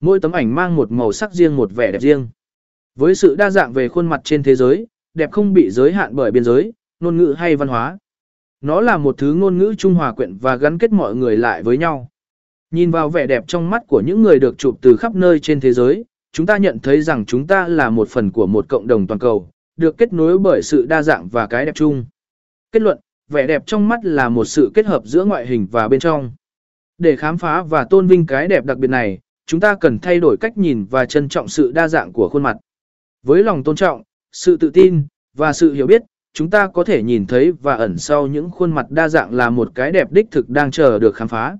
Mỗi tấm ảnh mang một màu sắc riêng một vẻ đẹp riêng. Với sự đa dạng về khuôn mặt trên thế giới, đẹp không bị giới hạn bởi biên giới, ngôn ngữ hay văn hóa. Nó là một thứ ngôn ngữ trung hòa quyện và gắn kết mọi người lại với nhau. Nhìn vào vẻ đẹp trong mắt của những người được chụp từ khắp nơi trên thế giới, chúng ta nhận thấy rằng chúng ta là một phần của một cộng đồng toàn cầu, được kết nối bởi sự đa dạng và cái đẹp chung. Kết luận, vẻ đẹp trong mắt là một sự kết hợp giữa ngoại hình và bên trong. Để khám phá và tôn vinh cái đẹp đặc biệt này, chúng ta cần thay đổi cách nhìn và trân trọng sự đa dạng của khuôn mặt. Với lòng tôn trọng, sự tự tin, và sự hiểu biết, chúng ta có thể nhìn thấy và ẩn sau những khuôn mặt đa dạng là một cái đẹp đích thực đang chờ được khám phá.